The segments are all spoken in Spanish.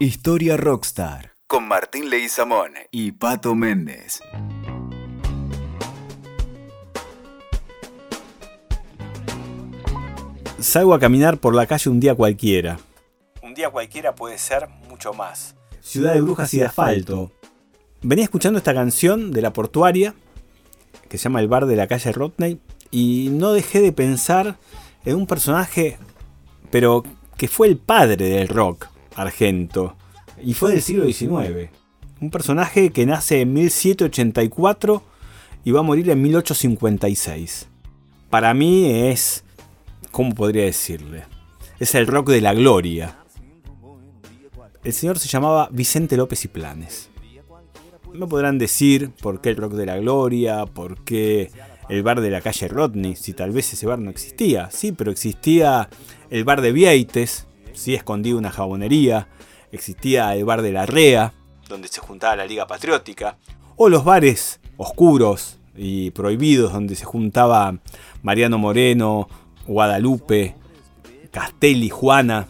Historia Rockstar con Martín Leguizamón y Pato Méndez. Salgo a caminar por la calle un día cualquiera. Un día cualquiera puede ser mucho más. Ciudad de brujas y de asfalto. Venía escuchando esta canción de la portuaria, que se llama El bar de la calle Rodney, y no dejé de pensar en un personaje, pero que fue el padre del rock argento, y fue del siglo XIX. Un personaje que nace en 1784 y va a morir en 1856. Para mí es, ¿cómo podría decirle? Es el rock de la gloria. El señor se llamaba Vicente López y Planes. Me podrán decir por qué el rock de la gloria, por qué el bar de la calle Rodney, si tal vez ese bar no existía. Sí, pero existía el bar de Vieites, sí, escondido una jabonería, existía el bar de la Rea, donde se juntaba la Liga Patriótica, o los bares oscuros y prohibidos donde se juntaba Mariano Moreno, Guadalupe, Castelli, Juana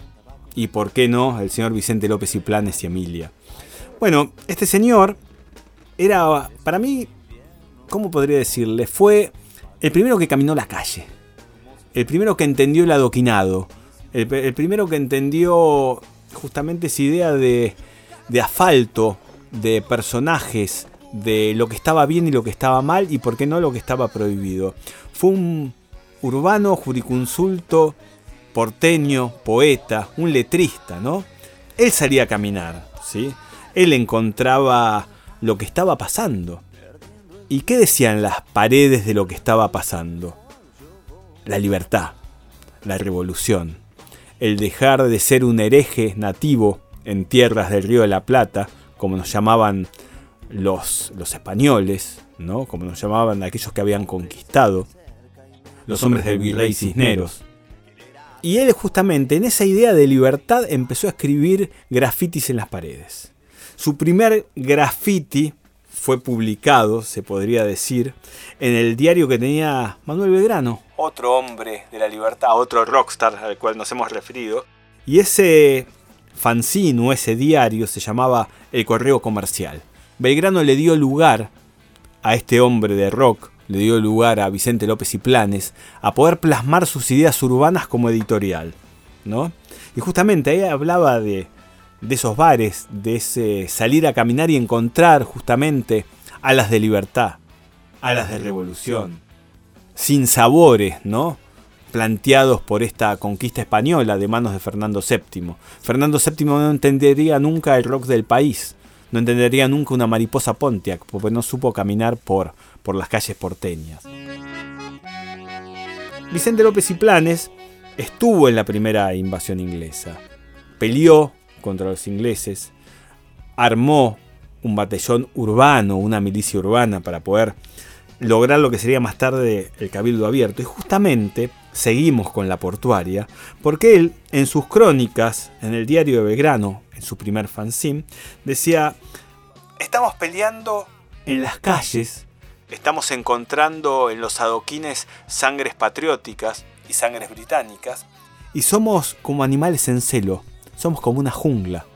y, por qué no, el señor Vicente López y Planes y Emilia. Bueno, este señor era, para mí, ¿cómo podría decirle? Fue el primero que caminó la calle, el primero que entendió el adoquinado, el, primero que entendió justamente esa idea de, de asfalto, de personajes, de lo que estaba bien y lo que estaba mal y por qué no lo que estaba prohibido. Fue un urbano, juriconsulto, porteño, poeta, un letrista, ¿no? Él salía a caminar, ¿sí? Él encontraba lo que estaba pasando. ¿Y qué decían las paredes de lo que estaba pasando? La libertad, la revolución, el dejar de ser un hereje nativo en tierras del Río de la Plata, como nos llamaban los, los españoles, ¿no? como nos llamaban aquellos que habían conquistado, los hombres del virrey Cisneros. Y él justamente en esa idea de libertad empezó a escribir grafitis en las paredes. Su primer graffiti fue publicado, se podría decir, en el diario que tenía Manuel Belgrano, otro hombre de la libertad, otro rockstar al cual nos hemos referido. Y ese fanzine o ese diario se llamaba El Correo Comercial. Belgrano le dio lugar a este hombre de rock, le dio lugar a Vicente López y Planes, a poder plasmar sus ideas urbanas como editorial. ¿no? Y justamente ahí hablaba de, de esos bares, de ese salir a caminar y encontrar justamente alas de libertad, alas de revolución, sin sabores, ¿no? planteados por esta conquista española de manos de Fernando VII. Fernando VII no entendería nunca el rock del país, no entendería nunca una mariposa Pontiac, porque no supo caminar por, por las calles porteñas. Vicente López y Planes estuvo en la primera invasión inglesa, peleó contra los ingleses, armó un batallón urbano, una milicia urbana para poder lograr lo que sería más tarde el Cabildo Abierto. Y justamente seguimos con la portuaria, porque él en sus crónicas, en el diario de Belgrano, en su primer fanzine, decía, estamos peleando en las calles, estamos encontrando en los adoquines sangres patrióticas y sangres británicas, y somos como animales en celo, somos como una jungla.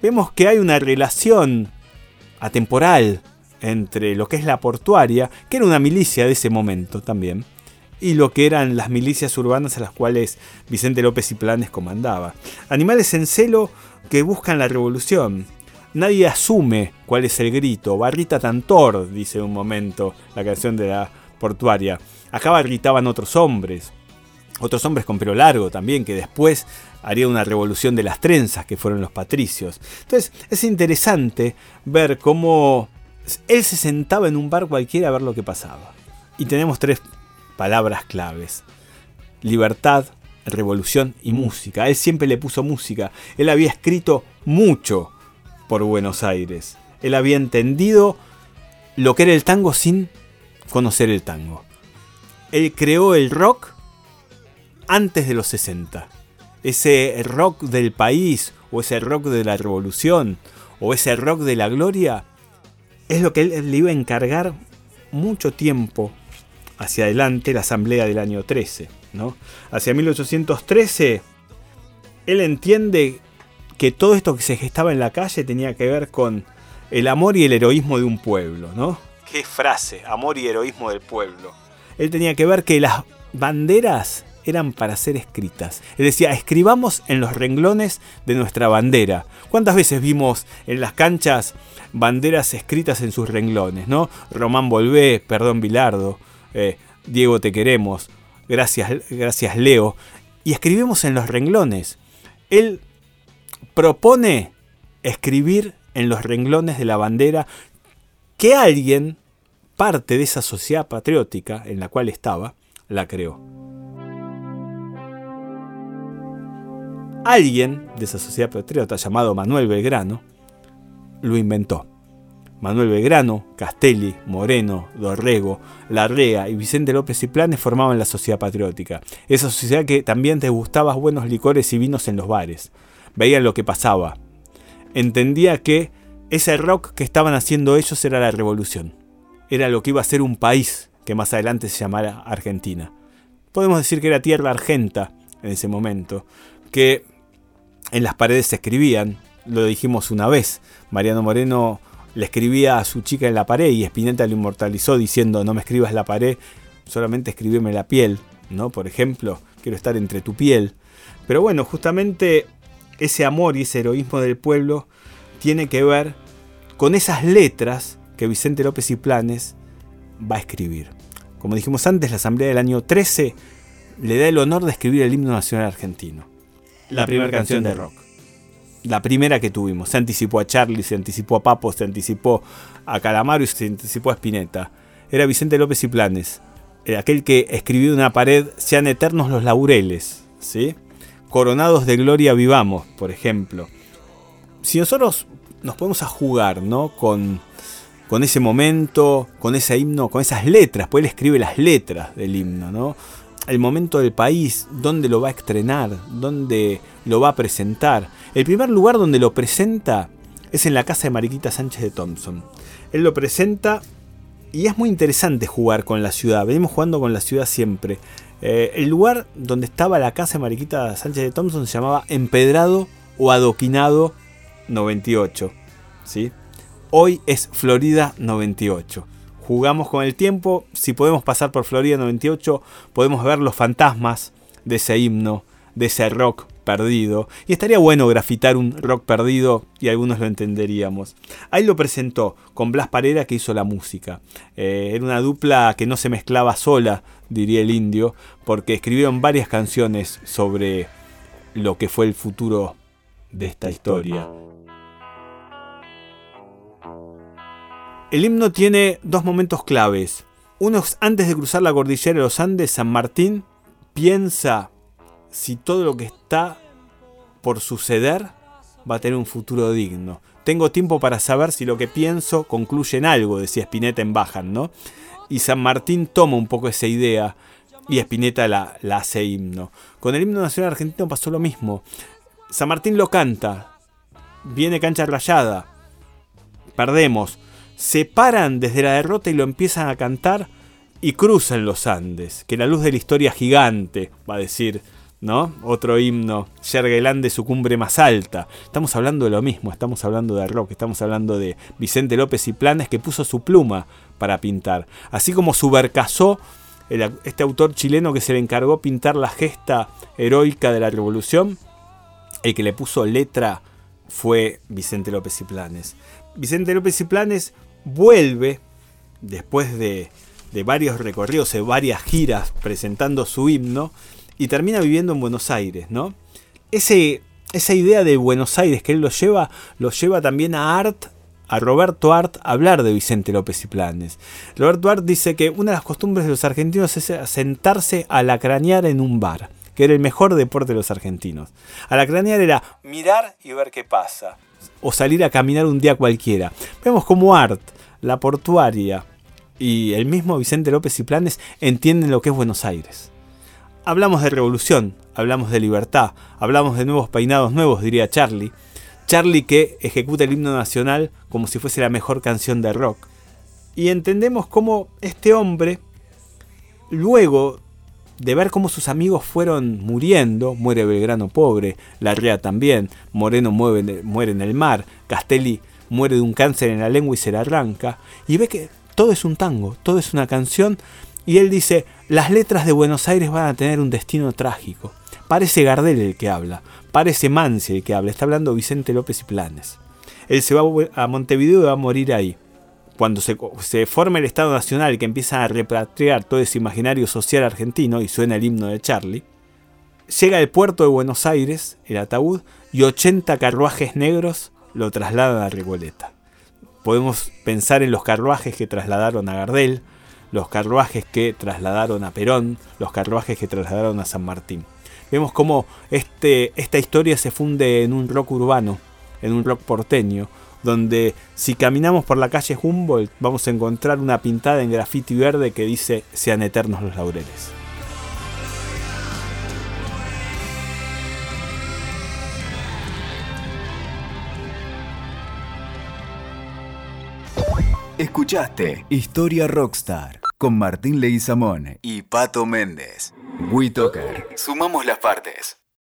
Vemos que hay una relación atemporal entre lo que es la portuaria, que era una milicia de ese momento también, y lo que eran las milicias urbanas a las cuales Vicente López y Planes comandaba. Animales en celo que buscan la revolución. Nadie asume cuál es el grito. Barrita Tantor, dice en un momento la canción de la portuaria. Acá barritaban otros hombres. Otros hombres con pelo largo también, que después harían una revolución de las trenzas, que fueron los patricios. Entonces es interesante ver cómo él se sentaba en un bar cualquiera a ver lo que pasaba. Y tenemos tres palabras claves. Libertad, revolución y música. Él siempre le puso música. Él había escrito mucho por Buenos Aires. Él había entendido lo que era el tango sin conocer el tango. Él creó el rock antes de los 60. Ese rock del país, o ese rock de la revolución, o ese rock de la gloria, es lo que él le iba a encargar mucho tiempo hacia adelante la asamblea del año 13. ¿no? Hacia 1813, él entiende que todo esto que se gestaba en la calle tenía que ver con el amor y el heroísmo de un pueblo, ¿no? Qué frase, amor y heroísmo del pueblo. Él tenía que ver que las banderas eran para ser escritas. Él decía, escribamos en los renglones de nuestra bandera. ¿Cuántas veces vimos en las canchas banderas escritas en sus renglones, no? Román Volvé, perdón Bilardo, eh, Diego te queremos, gracias, gracias Leo. Y escribimos en los renglones. Él propone escribir en los renglones de la bandera que alguien, parte de esa sociedad patriótica en la cual estaba, la creó. Alguien de esa sociedad patriota llamado Manuel Belgrano lo inventó. Manuel Belgrano, Castelli, Moreno, Dorrego, Larrea y Vicente López y Planes formaban la Sociedad Patriótica. Esa sociedad que también te gustaba buenos licores y vinos en los bares. Veían lo que pasaba. Entendía que ese rock que estaban haciendo ellos era la revolución. Era lo que iba a ser un país que más adelante se llamara Argentina. Podemos decir que era tierra argenta en ese momento, que en las paredes se escribían, lo dijimos una vez, Mariano Moreno le escribía a su chica en la pared y Spinetta lo inmortalizó diciendo no me escribas la pared, solamente escribime la piel, ¿no? Por ejemplo, quiero estar entre tu piel. Pero bueno, justamente ese amor y ese heroísmo del pueblo tiene que ver con esas letras que Vicente López y Planes va a escribir. Como dijimos antes, la Asamblea del año 13 le da el honor de escribir el himno nacional argentino. La, primera canción de rock la primera que tuvimos. Se anticipó a Charlie, se anticipó a Papo, se anticipó a Calamaro y se anticipó a Spinetta. Era Vicente López y Planes, aquel que escribió en una pared, sean eternos los laureles, ¿sí? Coronados de gloria vivamos, por ejemplo. Si nosotros nos ponemos a jugar, ¿no? Con, con ese momento, con ese himno, con esas letras, pues él escribe las letras del himno, ¿no? El momento del país, dónde lo va a estrenar, dónde lo va a presentar. El primer lugar donde lo presenta es en la casa de Mariquita Sánchez de Thompson. Él lo presenta y es muy interesante jugar con la ciudad. Venimos jugando con la ciudad siempre. Eh, el lugar donde estaba la casa de Mariquita Sánchez de Thompson se llamaba Empedrado o Adoquinado 98. ¿sí? Hoy es Florida 98 jugamos con el tiempo. Si podemos pasar por Florida 98, podemos ver los fantasmas de ese himno, de ese rock perdido. Y estaría bueno grafitar un rock perdido y algunos lo entenderíamos. Ahí lo presentó con Blas Parera que hizo la música. Eh, era una dupla que no se mezclaba sola, diría el indio, porque escribieron varias canciones sobre lo que fue el futuro de esta historia. El himno tiene dos momentos claves. Uno es antes de cruzar la cordillera de los Andes, San Martín piensa si todo lo que está por suceder va a tener un futuro digno. Tengo tiempo para saber si lo que pienso concluye en algo, decía Spinetta en Bajan, ¿no? Y San Martín toma un poco esa idea y Spinetta la, la hace himno. Con el himno nacional argentino pasó lo mismo. San Martín lo canta, viene cancha rayada, perdemos se paran desde la derrota y lo empiezan a cantar y cruzan los Andes, que la luz de la historia gigante, va a decir, ¿no? Otro himno, Yergelán de su cumbre más alta. Estamos hablando de lo mismo, estamos hablando de rock, estamos hablando de Vicente López y Planes que puso su pluma para pintar. Así como Subercasó, este autor chileno que se le encargó pintar la gesta heroica de la revolución, el que le puso letra fue Vicente López y Planes. Vicente López y Planes vuelve, después de, varios recorridos, de varias giras presentando su himno, y termina viviendo en Buenos Aires, ¿no? Ese, esa idea de Buenos Aires que él lo lleva, lo lleva también a Art, a Roberto Art, a hablar de Vicente López y Planes. Roberto Art dice que una de las costumbres de los argentinos es sentarse a lacranear en un bar, que era el mejor deporte de los argentinos. A lacranear era mirar y ver qué pasa o salir a caminar un día cualquiera. Vemos como Art, la portuaria y el mismo Vicente López y Planes entienden lo que es Buenos Aires. Hablamos de revolución, hablamos de libertad, hablamos de nuevos peinados nuevos, diría Charlie. Charlie que ejecuta el himno nacional como si fuese la mejor canción de rock. Y entendemos cómo este hombre, luego de ver cómo sus amigos fueron muriendo, muere Belgrano pobre, Larrea también, Moreno muere, en el mar, Castelli muere de un cáncer en la lengua y se la arranca, y ve que todo es un tango, todo es una canción, y él dice, las letras de Buenos Aires van a tener un destino trágico. Parece Gardel el que habla, parece Mansi el que habla, está hablando Vicente López y Planes. Él se va a Montevideo y va a morir ahí. Cuando se, forma el Estado Nacional que empieza a repatriar todo ese imaginario social argentino y suena el himno de Charlie, llega al puerto de Buenos Aires, el ataúd, y 80 carruajes negros lo trasladan a Recoleta. Podemos pensar en los carruajes que trasladaron a Gardel, los carruajes que trasladaron a Perón, los carruajes que trasladaron a San Martín. Vemos cómo este, esta historia se funde en un rock urbano, en un rock porteño, donde si caminamos por la calle Humboldt vamos a encontrar una pintada en grafiti verde que dice sean eternos los laureles. Escuchaste Historia Rockstar con Martín Leguizamón y Pato Méndez. WeToker. Sumamos las partes.